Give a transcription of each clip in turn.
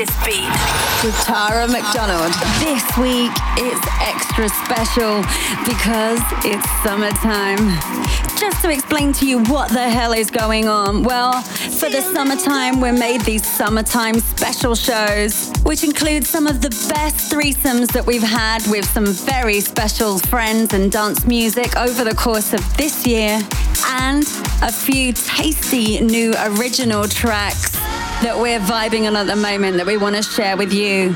I this beat. With Tara McDonald. This week it's extra special because it's summertime. Just to explain to you what the hell is going on. Well, for the summertime, we made these summertime special shows, which include some of the best threesomes that we've had with some very special friends and dance music over the course of this year, and a few tasty new original tracks that we're vibing on at the moment that we want to share with you.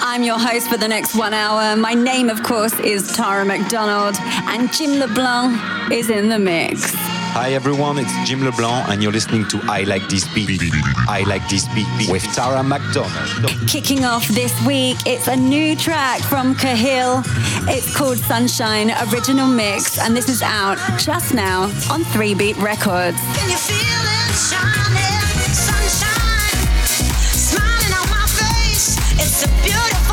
I'm your host for the next one hour. My name, of course, is Tara McDonald, and Jim LeBlanc is in the mix. Hi everyone, it's Jim LeBlanc, and you're listening to I Like This Beat. I Like This Beat with Tara McDonald. Kicking off this week, it's a new track from Cahill. It's called Sunshine Original Mix, and this is out just now on 3 Beat Records. beautiful.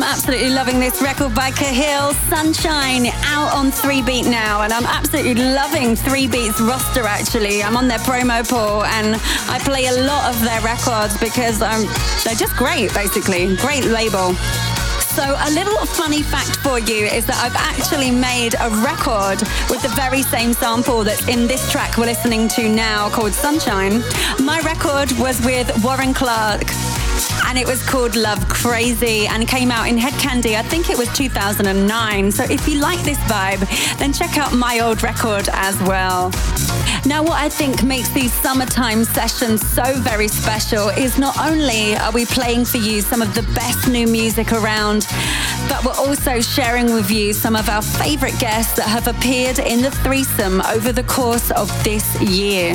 Absolutely loving this record by Cahill, Sunshine, out on 3 Beat now. And I'm absolutely loving 3 Beat's roster actually. I'm on their promo pool and I play a lot of their records because um, they're just great, basically. Great label. So, a little funny fact for you is that I've actually made a record with the very same sample that's in this track we're listening to now called Sunshine. My record was with Warren Clarke and it was called Love Crazy and came out in Hed Kandi. I think it was 2009. So if you like this vibe, then check out my old record as well. Now, what I think makes these summertime sessions so very special is not only are we playing for you some of the best new music around, but we're also sharing with you some of our favorite guests that have appeared in the threesome over the course of this year.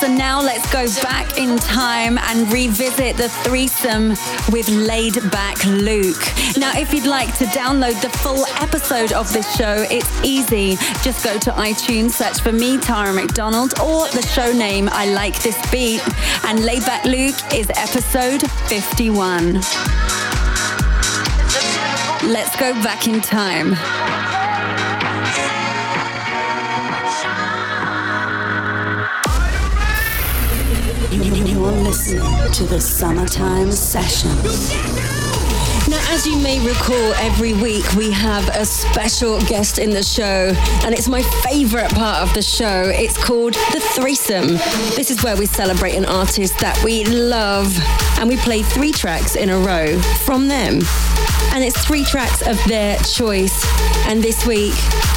So now let's go back in time and revisit the threesome with Laid Back Luke. Now, if you'd like to download the full episode of this show, it's easy. Just go to iTunes, search for me, Tara McDonald, or the show name I Like This Beat. And Laid Back Luke is episode 51. Let's go back in time. Listening to the Summertime Sessions. Now, as you may recall, every week we have a special guest in the show, and it's my favorite part of the show. It's called The Threesome. This is where we celebrate an artist that we love, and we play three tracks in a row from them. And it's three tracks of their choice. And this week,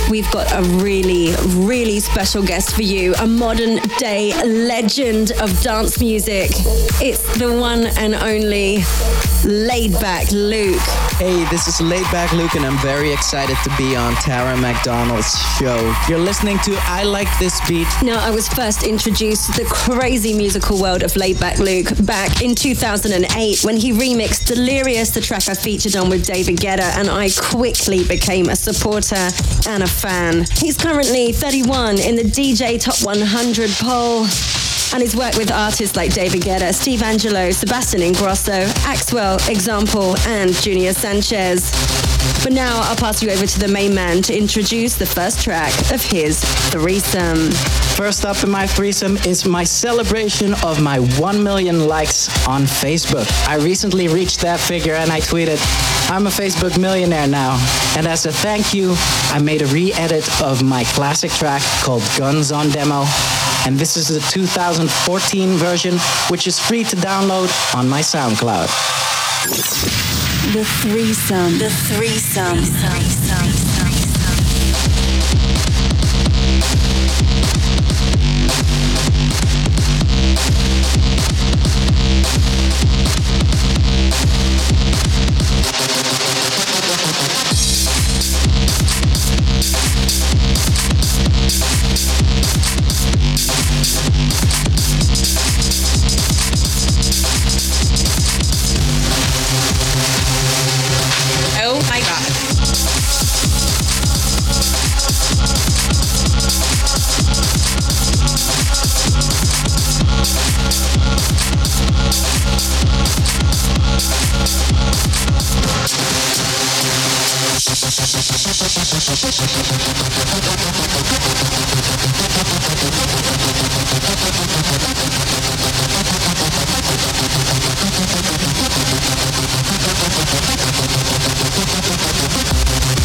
we've got a really, really special guest for you a modern day legend of dance music. It's the one and only Laid Back Hey, this is Laid Back Luke, and I'm very excited to be on Tara McDonald's show. You're listening to I Like This Beat. Now, I was first introduced to the crazy musical world of Laid Back Luke back in 2008 when he remixed Delirious, the track I featured on with David Guetta, and I quickly became a supporter and a fan. He's currently 31 in the DJ Top 100 poll and he's worked with artists like David Guetta, Steve Angello, Sebastian Ingrosso, Axwell, Example, and Junior Sanchez. But now I'll pass you over to the main man to introduce the first track of his threesome. First up in my threesome is my celebration of my 1 million likes on Facebook. I recently reached that figure and I tweeted, I'm a Facebook millionaire now. And as a thank you, I made a re edit of my classic track called Guns on Demo and this is the 2014 version, which is free to download on my SoundCloud. The threesome. The threesome. The threesome. Are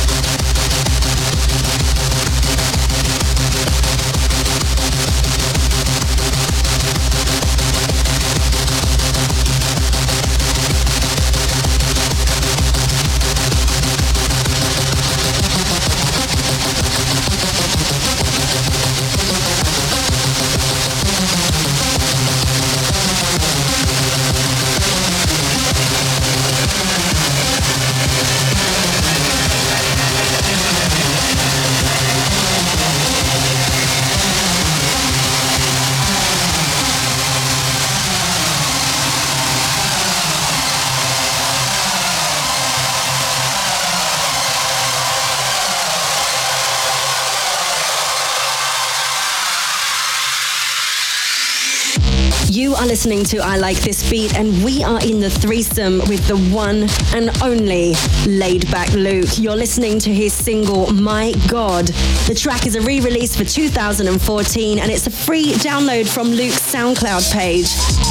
listening to I Like This Beat, and we are in the threesome with the one and only Laid Back Luke. You're listening to his single, My God. The track is a re release for 2014, and it's a free download from Luke's SoundCloud page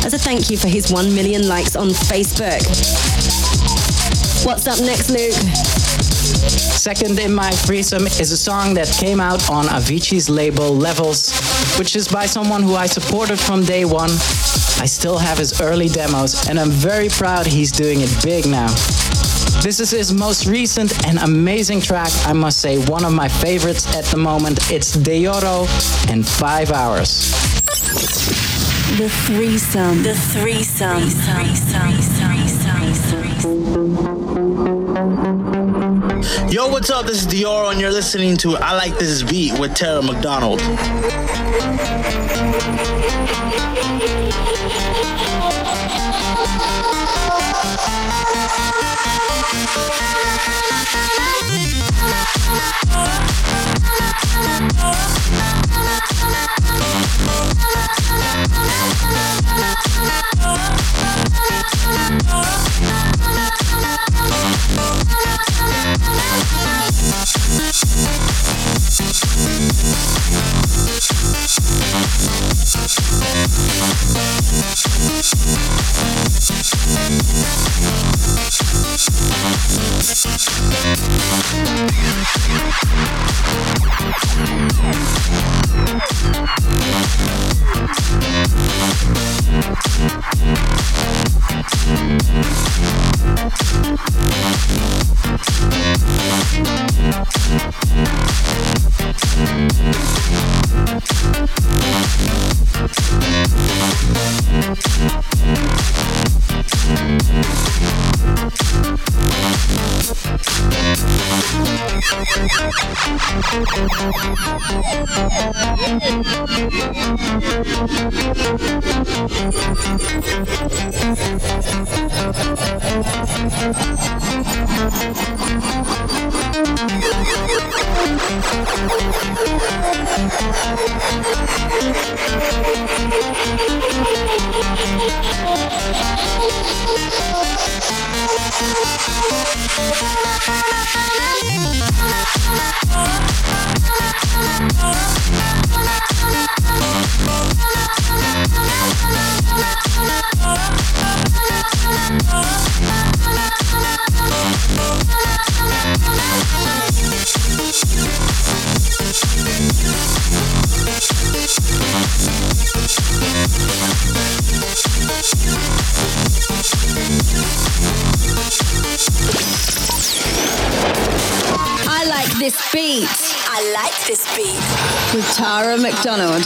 as a thank you for his 1 million likes on Facebook. What's up next, Luke? Second in my threesome is a song that came out on Avicii's label Levels, which is by someone who I supported from day one I still have his early demos, and I'm very proud he's doing it big now. This is his most recent and amazing track, I must say, one of my favorites at the moment. It's Deorro and Five Hours. The threesome. The threesome. The threesome. Yo, what's up? This is Deorro, and you're listening to I Like This Beat with Tara McDonald. Tara McDonald.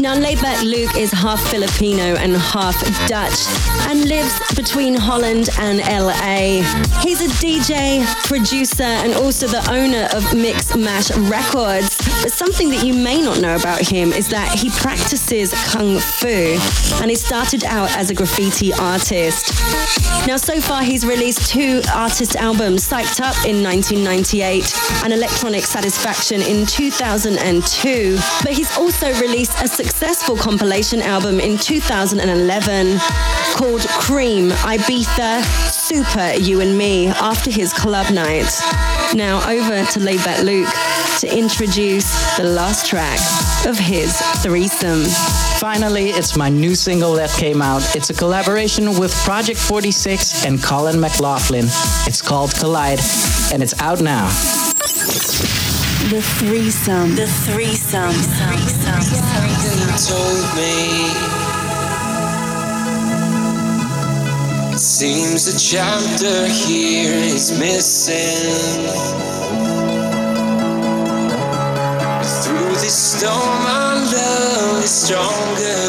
Now, Laidback Luke is half Filipino and half Dutch and lives between Holland and LA. He's a DJ, producer, and also the owner of Mixmash Records. But something that you may not know about him is that he practices Kung Fu and he started out as a graffiti artist. Now, so far, he's released two artist albums Psyched Up in 1998 and Electronic Satisfaction in 2002. But he's also released a successful compilation album in 2011 called Cream Ibiza Super You and Me after his club night. Now over to Laidback Luke to introduce the last track of his threesome. Finally, it's my new single that came out. It's a collaboration with Project 46 and Collin McLoughlin. It's called Collide, and it's out now. The threesome. The threesome. threesome. told me it seems a chapter here is missing. Through this storm, our love is stronger.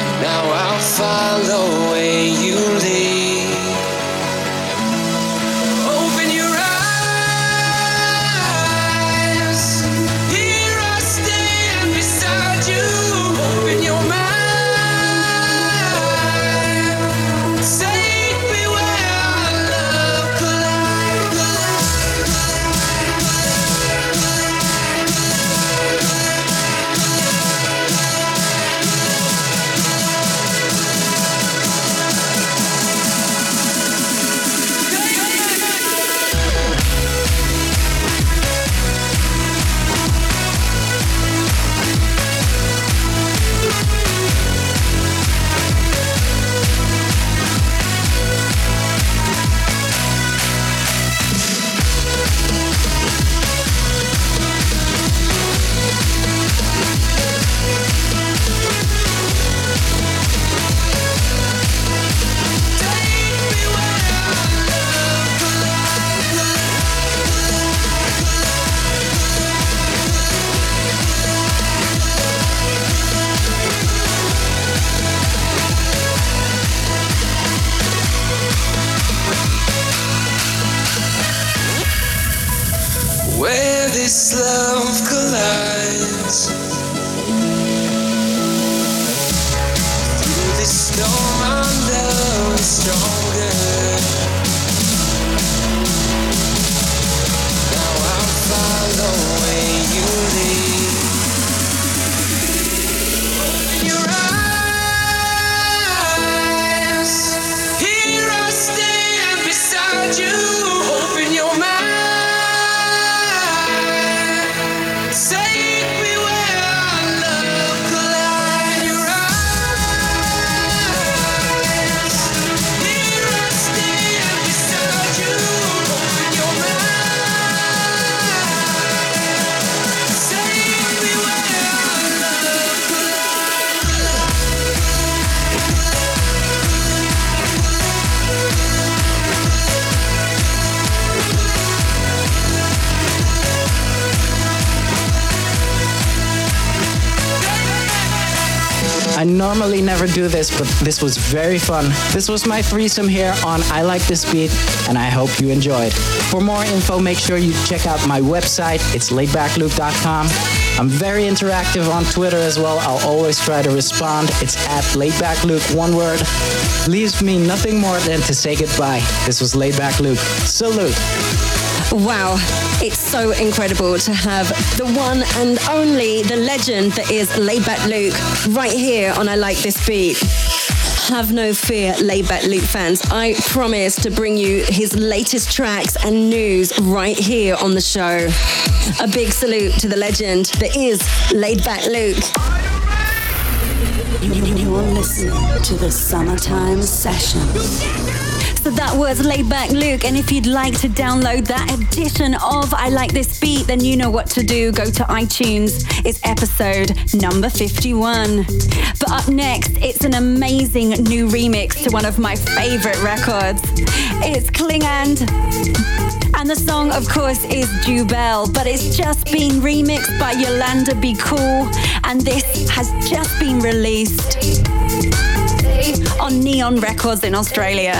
And now I'll follow where I normally never do this, but this was very fun. This was my threesome here on I Like This Beat, and I hope you enjoyed. For more info, make sure you check out my website. It's laidbackluke.com. I'm very interactive on Twitter as well. I'll always try to respond. It's at laidbackluke, one word. Leaves me nothing more than to say goodbye. This was Laidback Luke. Salute. Wow, it's so incredible to have the one and only, the legend that is Laidback Luke right here on I Like This Beat. Have no fear, Laidback Luke fans. I promise to bring you his latest tracks and news right here on the show. A big salute to the legend that is Laidback Luke. You're listening to the Summertime Session. That was Laidback Luke. And if you'd like to download that edition of I Like This Beat, then you know what to do. Go to iTunes. It's episode number 51. But up next, it's an amazing new remix to one of my favorite records. It's Klingande. And the song, of course, is Jubel, but it's just been remixed by Yolanda Be Cool, and this has just been released on Neon Records in Australia.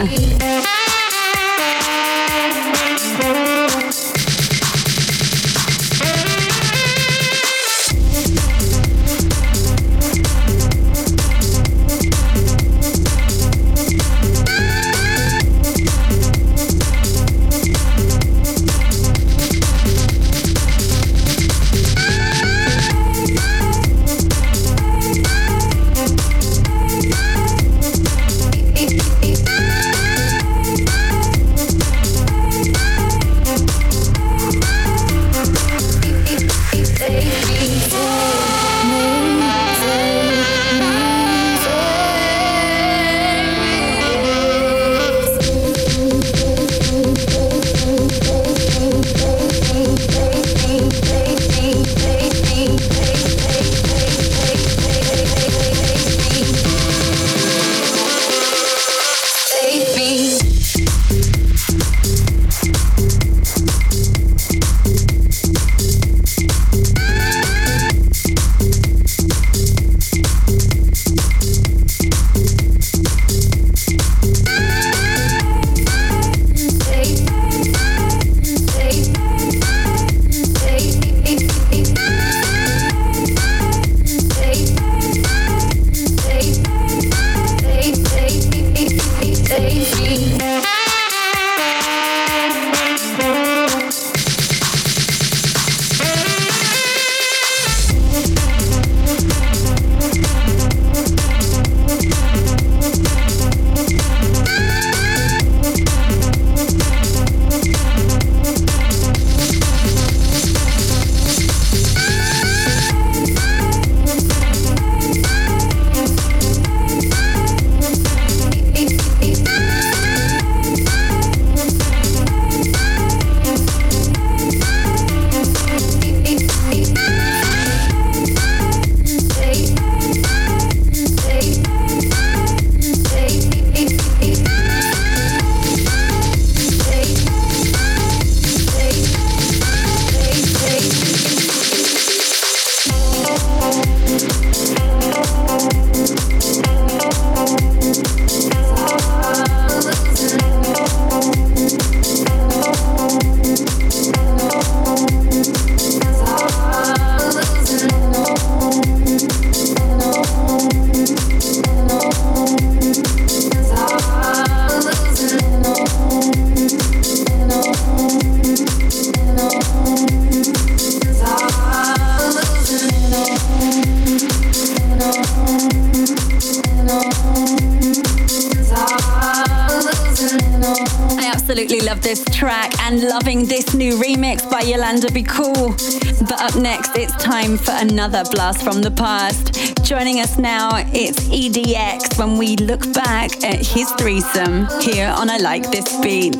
Another blast from the past. Joining us now, it's EDX when we look back at his threesome here on I Like This Beat.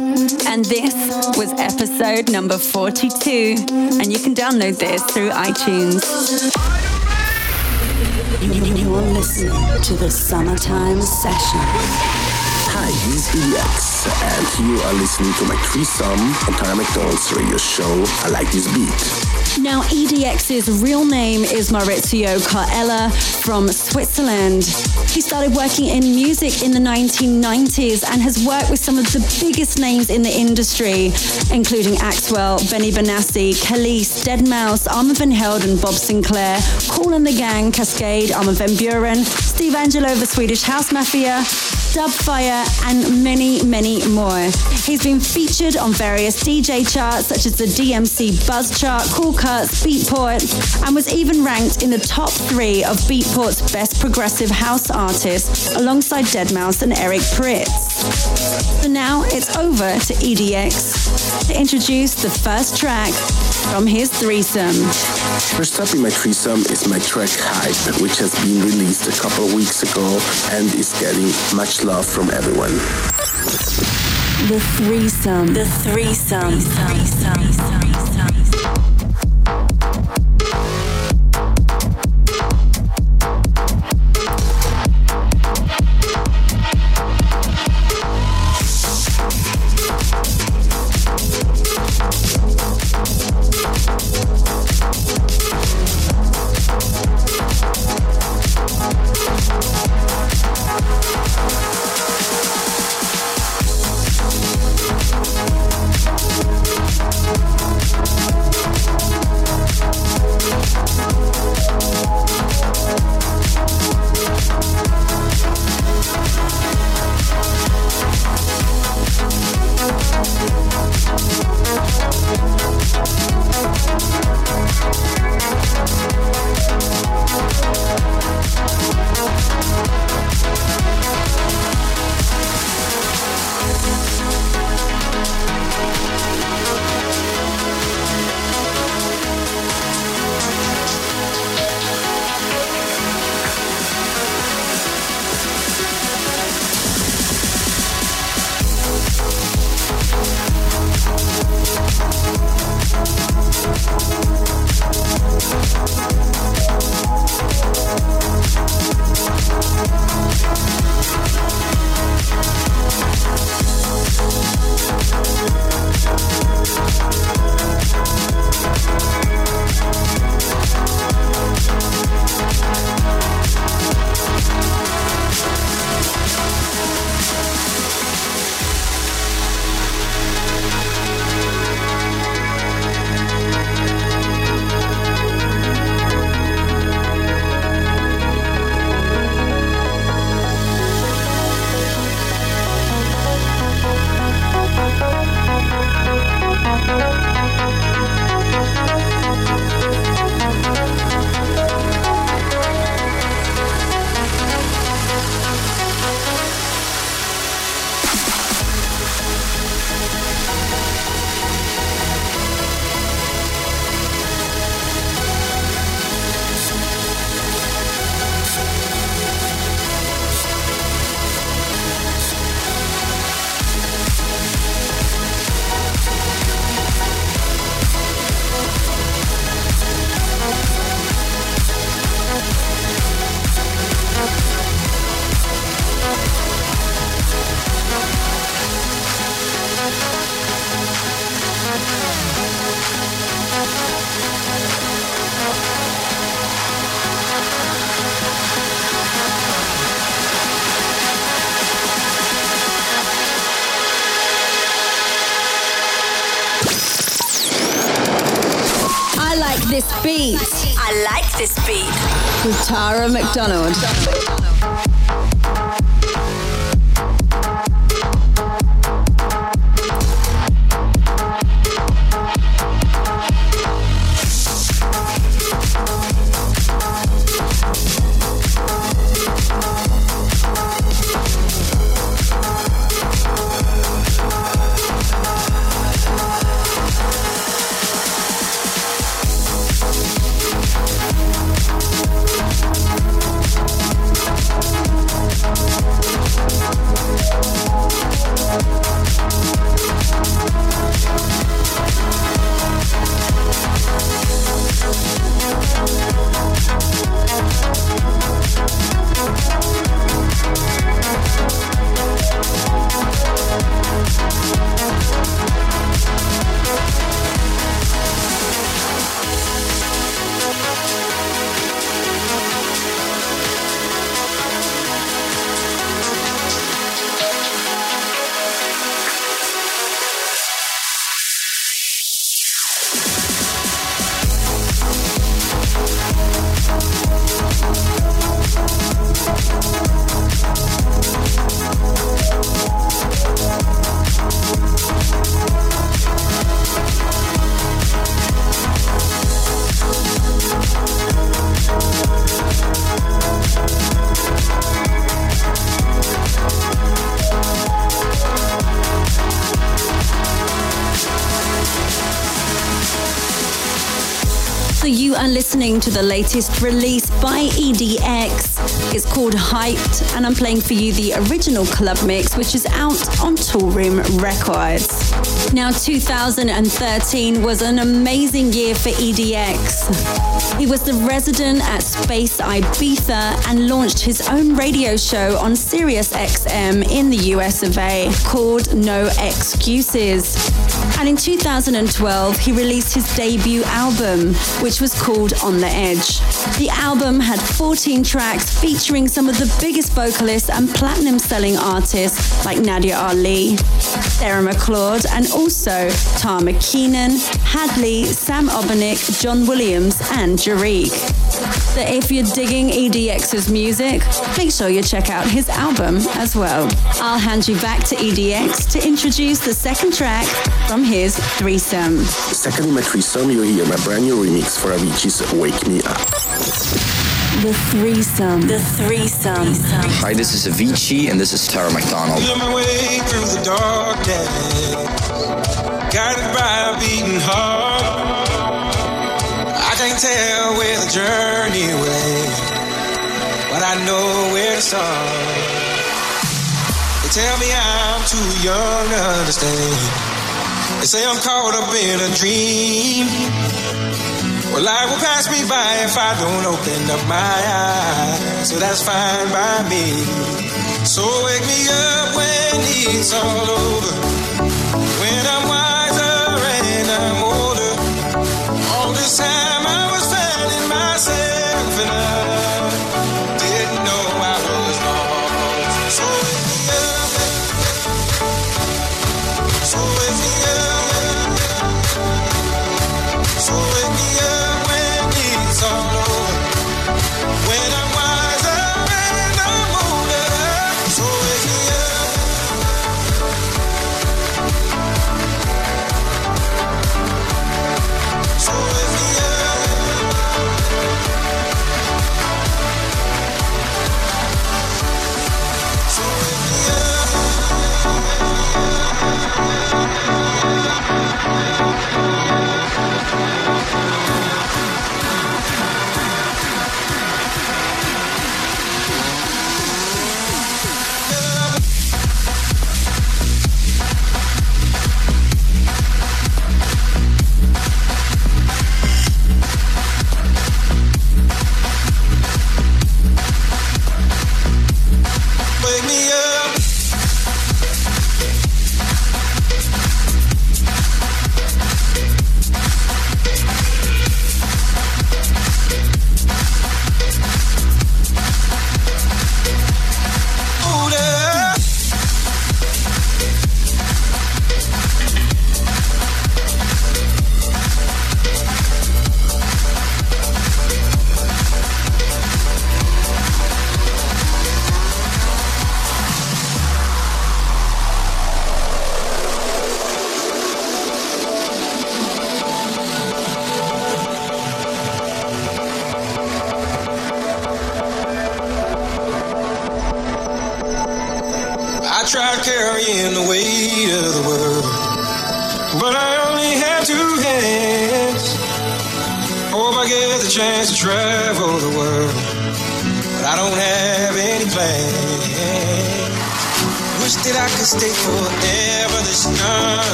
And this was episode number 42. And you can download this through iTunes. You're listening to the Summertime Session. Hi, this is EDX, and you are listening to my threesome on Tara McDonald's radio show. I like this beat. Now, EDX's real name is Maurizio Colella from Switzerland. He started working in music in the 1990s and has worked with some of the biggest names in the industry, including Axwell, Benny Benassi, Kelis, Deadmau5, Armand Van Helden, Bob Sinclar, Kool and the Gang, Kaskade, Armin van Buuren, Steve Angello, the Swedish House Mafia, Dubfire, and many, many more. He's been featured on various DJ charts such as the DMC Buzz Chart, Cool Cuts, Beatport, and was even ranked in the top three of Beatport's best progressive house artists alongside Deadmau5 and Eric Prydz. So now it's over to EDX to introduce the first track from his threesome. First up in my threesome is my track Hype, which has been released a couple of weeks ago and is getting much love from everyone. The threesome. The threesome. The threesome. Tara McDonald. Are to the latest release by EDX. It's called Hyped, and I'm playing for you the original club mix, which is out on Toolroom Records. Now, 2013 was an amazing year for EDX. He was the resident at Space Ibiza and launched his own radio show on Sirius XM in the US of A called No Excuses. And in 2012, he released his debut album, which was called On the Edge. The album had 14 tracks featuring some of the biggest vocalists and platinum selling artists like Nadia Ali, Sarah McLeod, and also Tamra Keenan, Hadley, Sam Obernik, John Williams, and Jariq. So if you're digging EDX's music, make sure you check out his album as well. I'll hand you back to EDX to introduce the second track from his threesome. Second in my threesome, you hear my brand new remix for Avicii's Wake Me Up. The threesome. The threesome. Hi, this is Avicii, and this is Tara McDonald. Feel my way through the darkness, guided by a beating heart. I can't tell where the journey will but I know where to start. They tell me I'm too young to understand. They say I'm caught up in a dream. Well, life will pass me by if I don't open up my eyes. So that's fine by me. So wake me up when it's all over. When I'm wiser and I'm older. All this time myself and I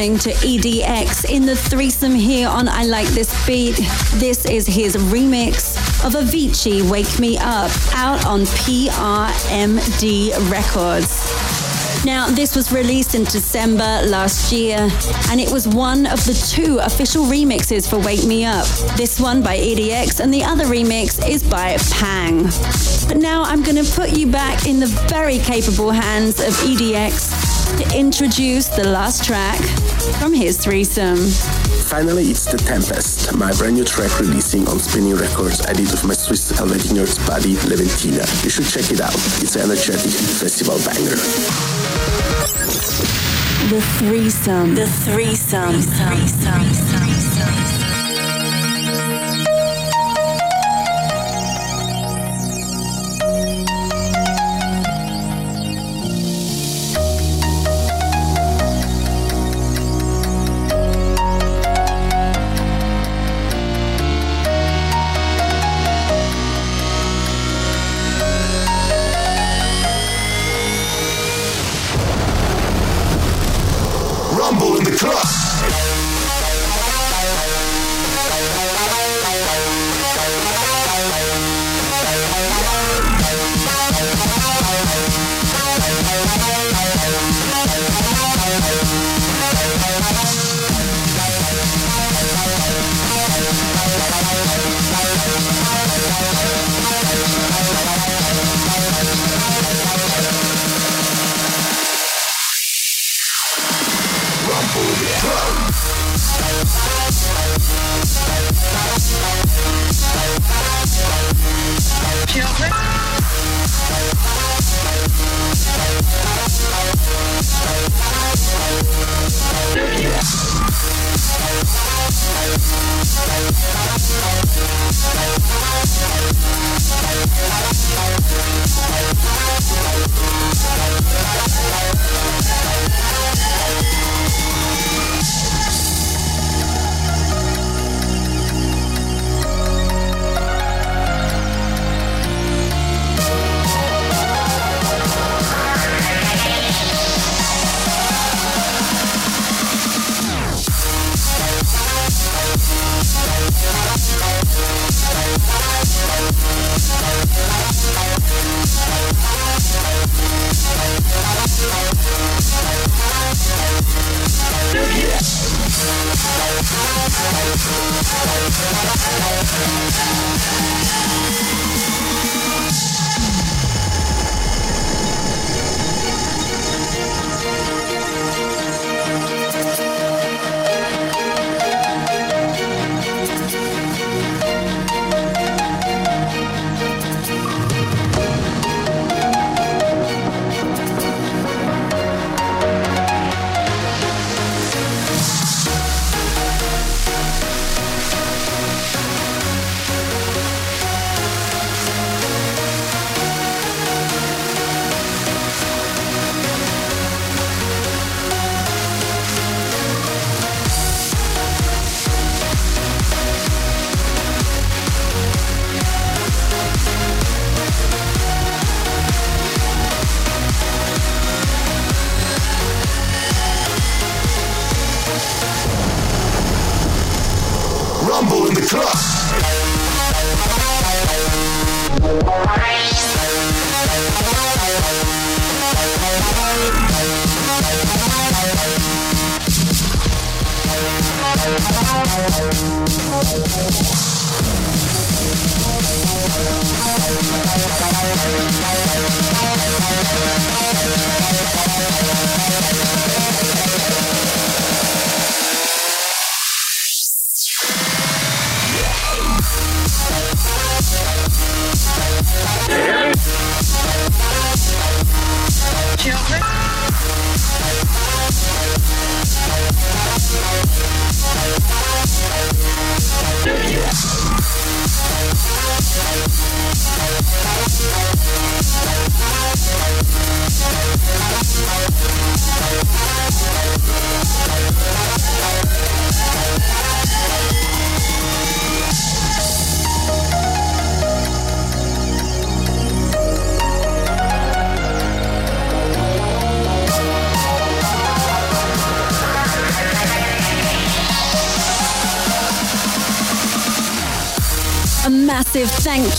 listening to EDX in the threesome here on I Like This Beat. This is his remix of Avicii Wake Me Up out on PRMD Records. Now, this was released in December last year, and it was one of the two official remixes for Wake Me Up. This one by EDX, and the other remix is by Pang. But now I'm going to put you back in the very capable hands of EDX to introduce the last track from his threesome. Finally, it's The Tempest, my brand new track releasing on Spinning Records. I did with my Swiss Helvetic Nerds buddy Leventina. You should check it out. It's an energetic festival banger. The threesome. The threesome. The threesome. The threesome. A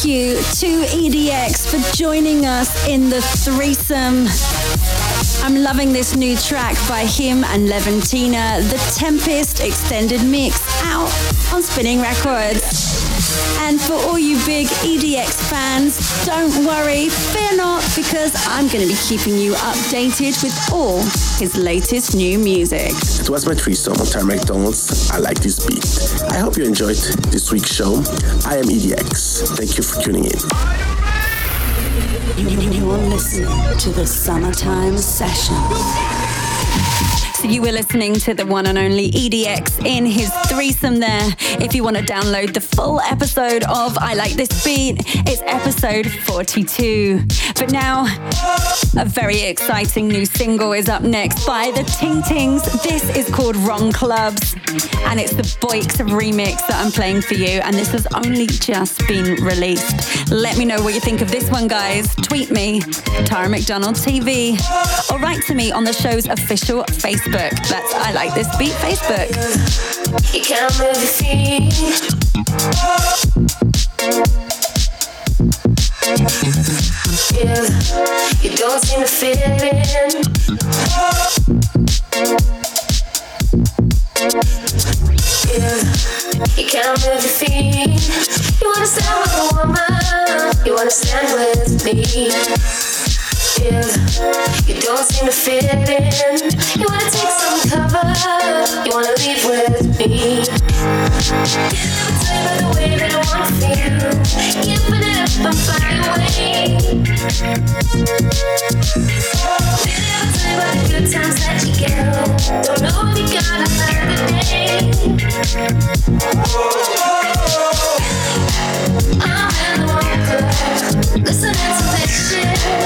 thank you to EDX for joining us in the threesome. I'm loving this new track by him and Leventina, The Tempest Extended Mix, out on Spinning Records. And for all you big EDX fans, don't worry, fear not, because I'm going to be keeping you updated with all his latest new music. It was my threesome on Tara McDonald's. I like this beat. I hope you enjoyed this week's show. I am EDX. Thank you for tuning in. You're listening to the Summertime Session. You were listening to the one and only EDX in his threesome there. If you want to download the full episode of I Like This Beat, it's episode 42. But now, a very exciting new single is up next by the Ting Tings. This is called Wrong Clubs, and it's the Boix remix that I'm playing for you. And this has only just been released. Let me know what you think of this one, guys. Tweet me, Tara McDonald TV, or write to me on the show's official Facebook. That's I Like This Beat Facebook. You can't move your feet. You don't seem to fit in. You can't move your feet. You wanna stand with a woman. You wanna stand with me. Yeah, you don't seem to fit in. You wanna take some cover. You wanna leave with me. You never tell me about the way that I wanna feel. Giving it up and flying away. You never tell me about the good times that you get. Don't know if you got another day. I'm in the club, listening to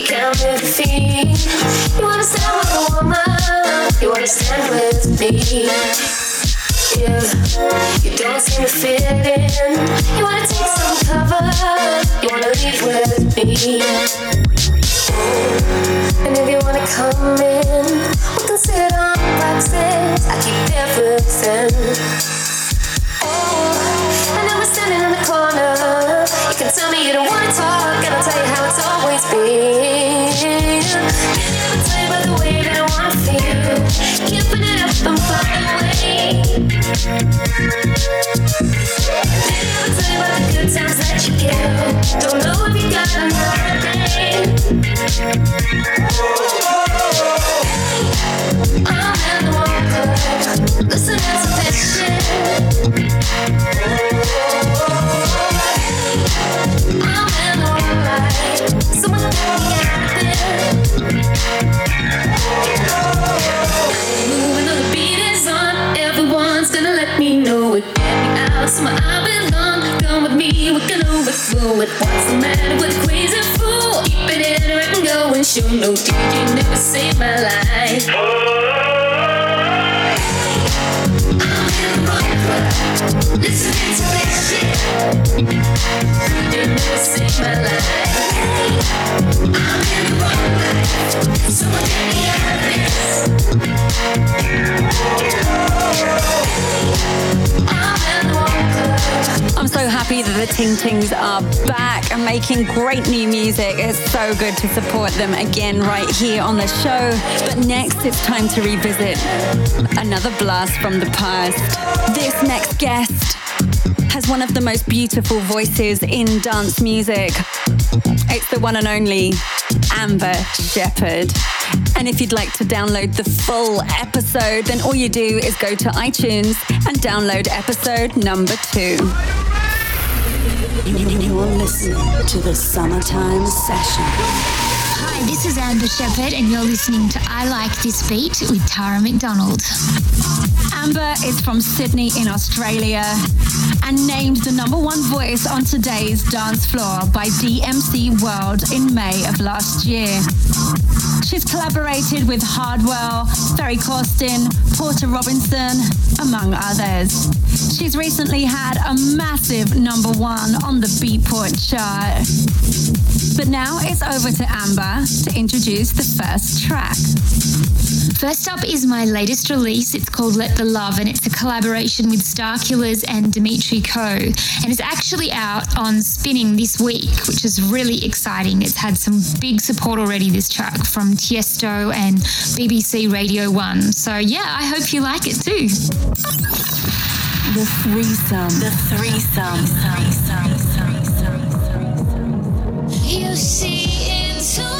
you can't feet. You wanna stand with a woman. You wanna stand with me. Yeah, you don't seem to fit in. You wanna take some cover. You wanna leave with me. And if you wanna come in, we can sit on boxes. I keep everything. Oh, and then we're standing in the corner. You me you don't wanna talk, and I'll tell you how it's always been. You never tell me about the way that I wanna feel. Keeping it up and flying away. That the Ting Tings are back and making great new music. It's so good to support them again right here on the show. But next, it's time to revisit another blast from the past. This next guest has one of the most beautiful voices in dance music. It's the one and only Amber Shepherd. And if you'd like to download the full episode, then all you do is go to iTunes and download episode number two. You're listening to the Summertime Session. Hi, This is Amber Shepherd, and you're listening to I Like This Beat with Tara McDonald. Amber is from Sydney in Australia and named the number one voice on today's dance floor by DMC World in May of last year. She's collaborated with Hardwell, Ferry Corsten, Porter Robinson, among others. She's recently had a massive number one on the Beatport chart. But now it's over to Amber to introduce the first track. First up is my latest release. It's called Let the Love, and it's a collaboration with Starkillers and Dmitry KO. And it's actually out on Spinning this week, which is really exciting. It's had some big support already, this track, from Tiesto and BBC Radio 1. So, yeah, I hope you like it too. The threesome. The threesome. You see into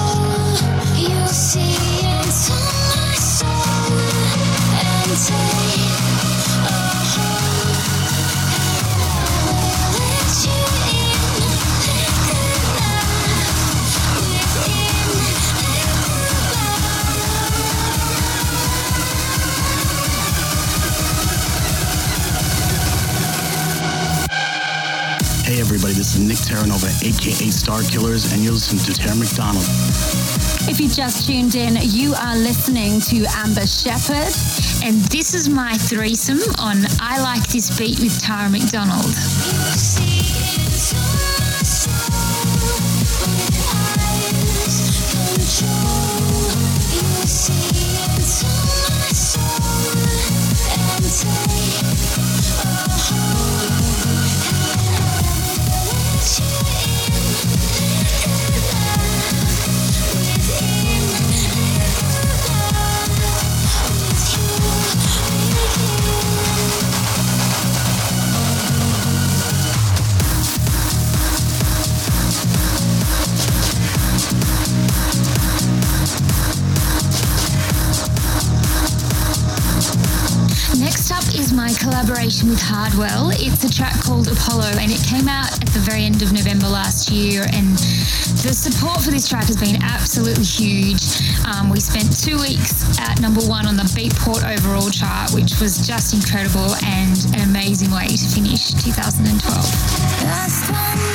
Terranova, aka Starkillers, and you're listening to Tara McDonald. If you just tuned in, you are listening to Amber Shepherd. And this is my threesome on I Like This Beat with Tara McDonald. Collaboration with Hardwell. It's a track called Apollo and it came out at the very end of November last year. And the support for this track has been absolutely huge. Um, we spent two weeks at number one on the Beatport overall chart, which was just incredible and an amazing way to finish 2012.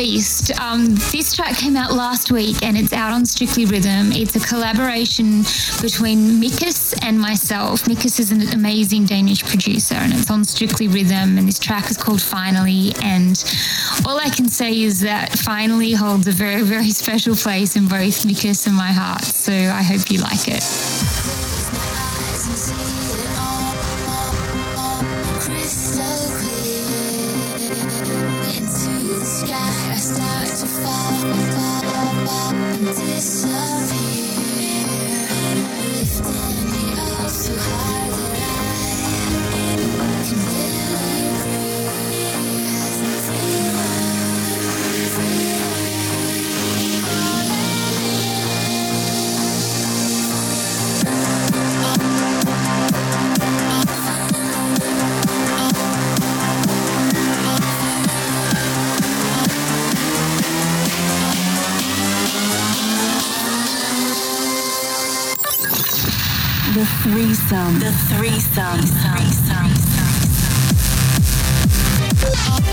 Least, um, this track came out last week and it's out on Strictly Rhythm. It's a collaboration between Mikus and myself. Mikus is an amazing Danish producer and it's on Strictly Rhythm. And this track is called Finally. And all I can say is that Finally holds a very, very special place in both Mikus and my heart. So I hope you like it. Threesome. The threesome. threesome. Thank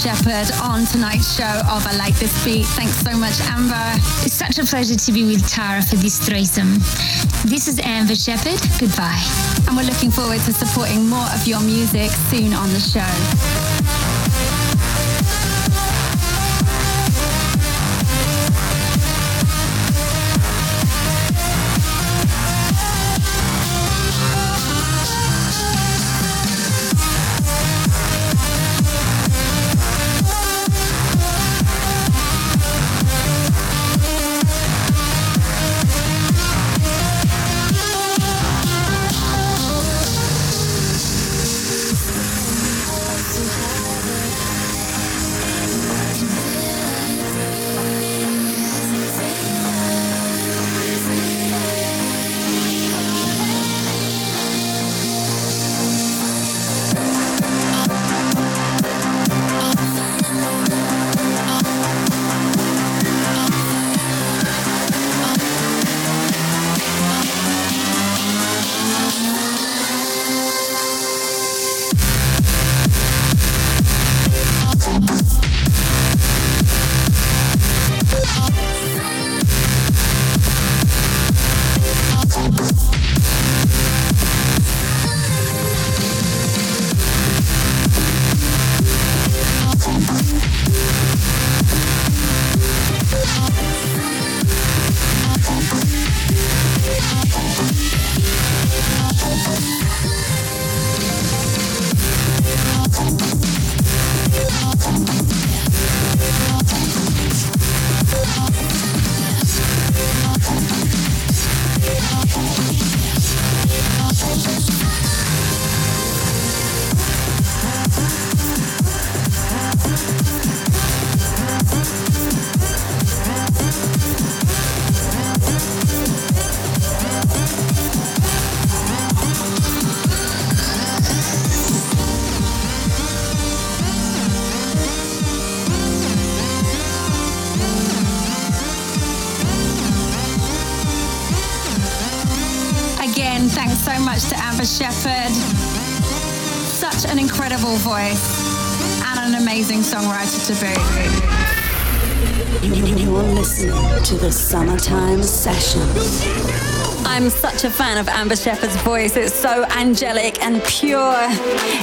Shepherd on tonight's show of I Like This Beat. Thanks so much, Amber. It's such a pleasure to be with Tara for this threesome. This is Amber Shepherd. Goodbye. And we're looking forward to supporting more of your music soon on the show. Summertime Session. I'm such a fan of Amber Shepherd's voice. It's so angelic and pure.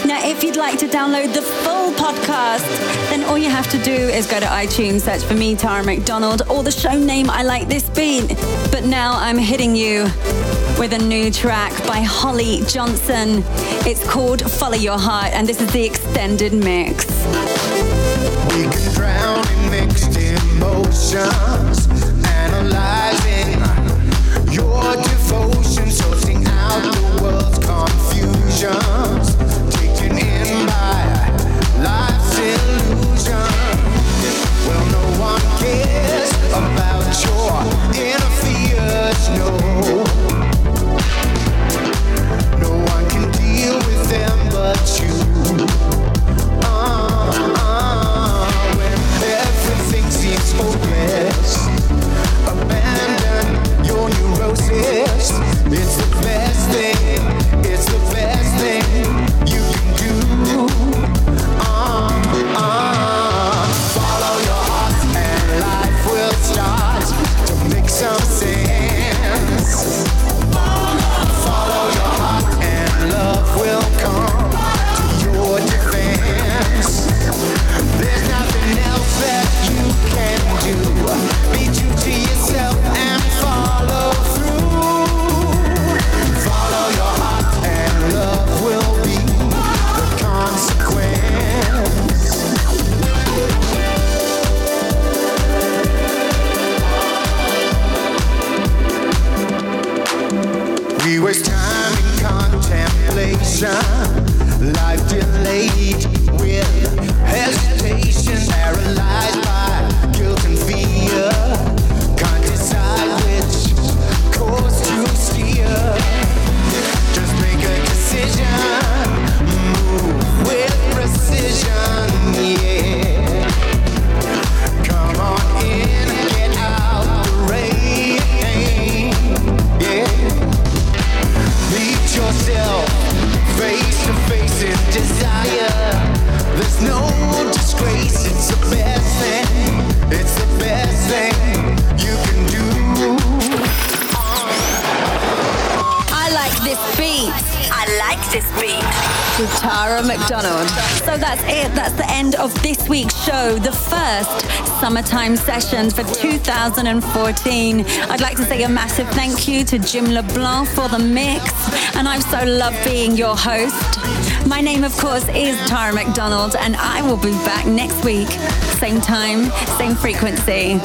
Now, if you'd like to download the full podcast, then all you have to do is go to iTunes, search for me, Tara McDonald, or the show name I Like This Beat. But now I'm hitting you with a new track by Holly Johnson. It's called Follow Your Heart, and this is the extended mix. We can drown in mixed emotions, summertime sessions for 2014. I'd like to say a massive thank you to Jim LeBlanc for the mix, and I've so loved being your host. My name, of course, is Tara McDonald, and I will be back next week, same time, same frequency.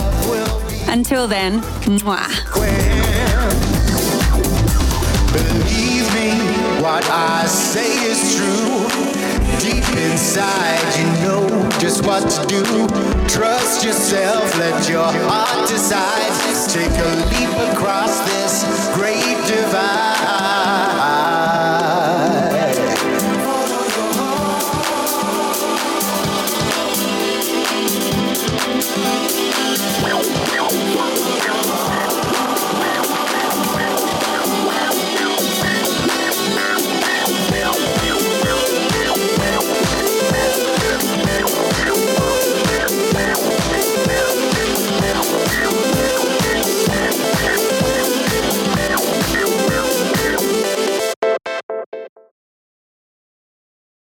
Until then, mwah. Believe me what I say is true. Deep inside, you know just what to do. Trust yourself, let your heart decide. Take a leap across this great divide.